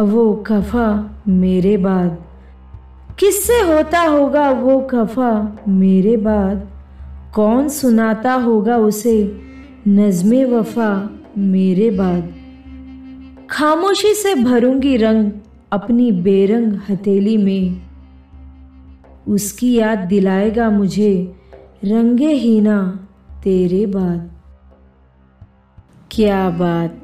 वो खफा मेरे बाद। किससे होता होगा वो खफा मेरे बाद? कौन सुनाता होगा उसे नज़मे वफा मेरे बाद? खामोशी से भरूँगी रंग अपनी बेरंग हथेली में। उसकी याद दिलाएगा मुझे रंगे हीना तेरे बाद। क्या बात।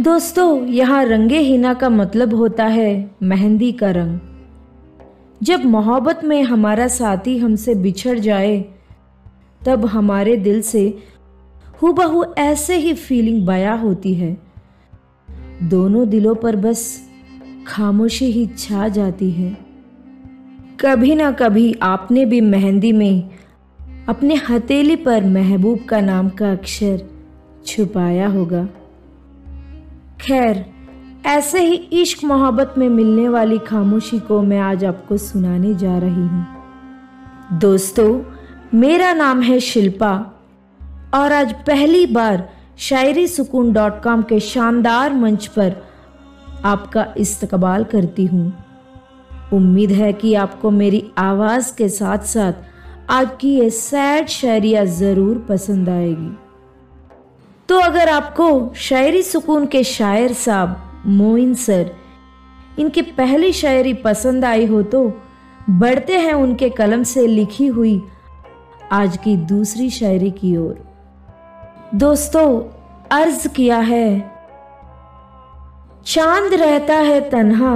दोस्तों, यहाँ रंगे हिना का मतलब होता है मेहंदी का रंग। जब मोहब्बत में हमारा साथी हमसे बिछड़ जाए, तब हमारे दिल से हूबहू ऐसे ही फीलिंग बया होती है। दोनों दिलों पर बस खामोशी ही छा जाती है। कभी ना कभी आपने भी मेहंदी में अपने हथेली पर महबूब का नाम का अक्षर छुपाया होगा। खैर, ऐसे ही इश्क मोहब्बत में मिलने वाली खामोशी को मैं आज आपको सुनाने जा रही हूँ। दोस्तों, मेरा नाम है शिल्पा और आज पहली बार शायरी सुकून डॉट कॉम के शानदार मंच पर आपका इस्तकबाल करती हूँ। उम्मीद है कि आपको मेरी आवाज़ के साथ साथ आज की ये सैड शायरिया ज़रूर पसंद आएगी। तो अगर आपको शायरी सुकून के शायर साहब मोइन सर इनकी पहली शायरी पसंद आई हो तो बढ़ते हैं उनके कलम से लिखी हुई आज की दूसरी शायरी की ओर। दोस्तों, अर्ज़ किया है, चाँद रहता है तन्हा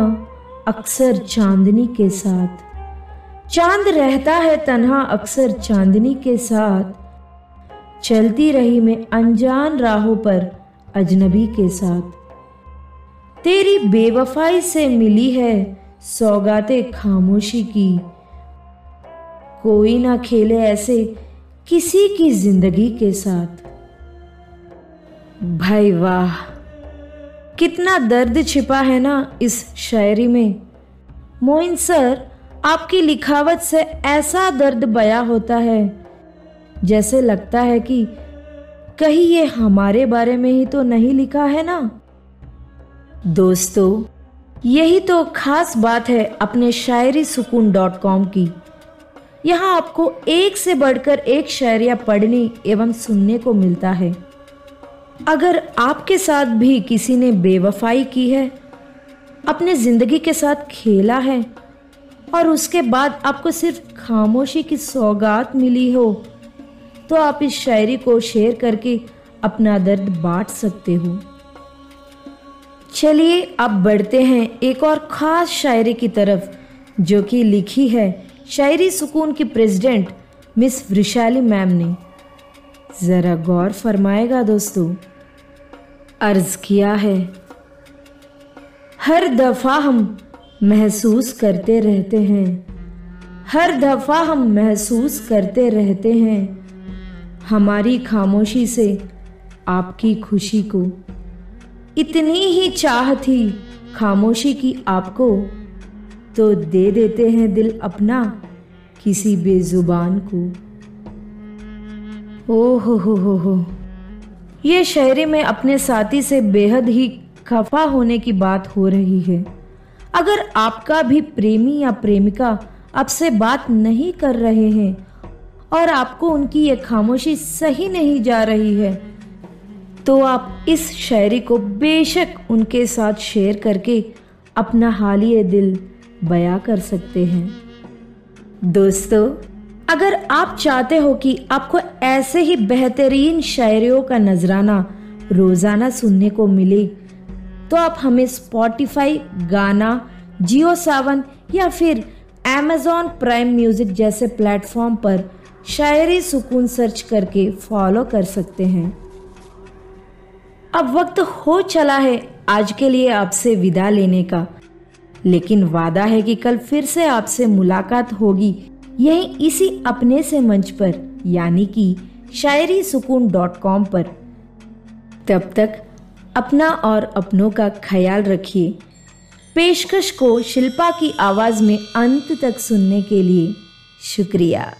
अक्सर चांदनी के साथ। चाँद रहता है तन्हा अक्सर चांदनी के साथ। चलती रही मैं अनजान राहों पर अजनबी के साथ। तेरी बेवफाई से मिली है सौगाते खामोशी की। कोई ना खेले ऐसे किसी की ज़िंदगी के साथ। भाई वाह, कितना दर्द छिपा है ना इस शायरी में। मोइन सर, आपकी लिखावट से ऐसा दर्द बया होता है। जैसे लगता है कि कहीं ये हमारे बारे में ही तो नहीं लिखा है ना? दोस्तों, यही तो खास बात है अपने शायरी सुकून डॉट कॉम की। यहाँ आपको एक से बढ़कर एक शायरिया पढ़ने एवं सुनने को मिलता है। अगर आपके साथ भी किसी ने बेवफाई की है, अपने ज़िंदगी के साथ खेला है, और उसके बाद आपको सिर्फ़ खामोशी की सौगात मिली हो तो आप इस शायरी को शेयर करके अपना दर्द बांट सकते हो। चलिए अब बढ़ते हैं एक और ख़ास शायरी की तरफ़, जो कि लिखी है शायरी सुकून की प्रेसिडेंट मिस वृशाली मैम ने। ज़रा गौर फरमाएगा दोस्तों, अर्ज़ किया है। हर दफ़ा हम महसूस करते रहते हैं। हर दफ़ा हम महसूस करते रहते हैं। हमारी खामोशी से आपकी खुशी को। इतनी ही चाह थी खामोशी की आपको तो दे देते हैं दिल अपना किसी बेजुबान को। ओ हो हो हो हो। ये शायरी में अपने साथी से बेहद ही खफा होने की बात हो रही है। अगर आपका भी प्रेमी या प्रेमिका आपसे बात नहीं कर रहे हैं और आपको उनकी ये खामोशी सही नहीं जा रही है। तो आप इस शायरी को बेशक उनके साथ शेयर करके अपना हालिया दिल बया कर सकते हैं। दोस्तों, अगर आप चाहते हो कि आपको ऐसे ही बेहतरीन शायरियों का नजराना रोज़ाना सुनने को मिले तो आप हमें स्पॉटिफाई गाना जियो सावन या फिर एमेजॉन प्राइम म्यूज़िक जैसे प्लेटफॉर्म पर शायरी सुकून सर्च करके फॉलो कर सकते हैं। अब वक्त हो चला है आज के लिए आपसे विदा लेने का। लेकिन वादा है कि कल फिर से आपसे मुलाकात होगी। यही इसी अपने से मंच पर, यानी कि शायरी सुकून डॉट कॉम पर। तब तक अपना और अपनों का ख्याल रखिए। पेशकश को शिल्पा की आवाज़ में अंत तक सुनने के लिए शुक्रिया।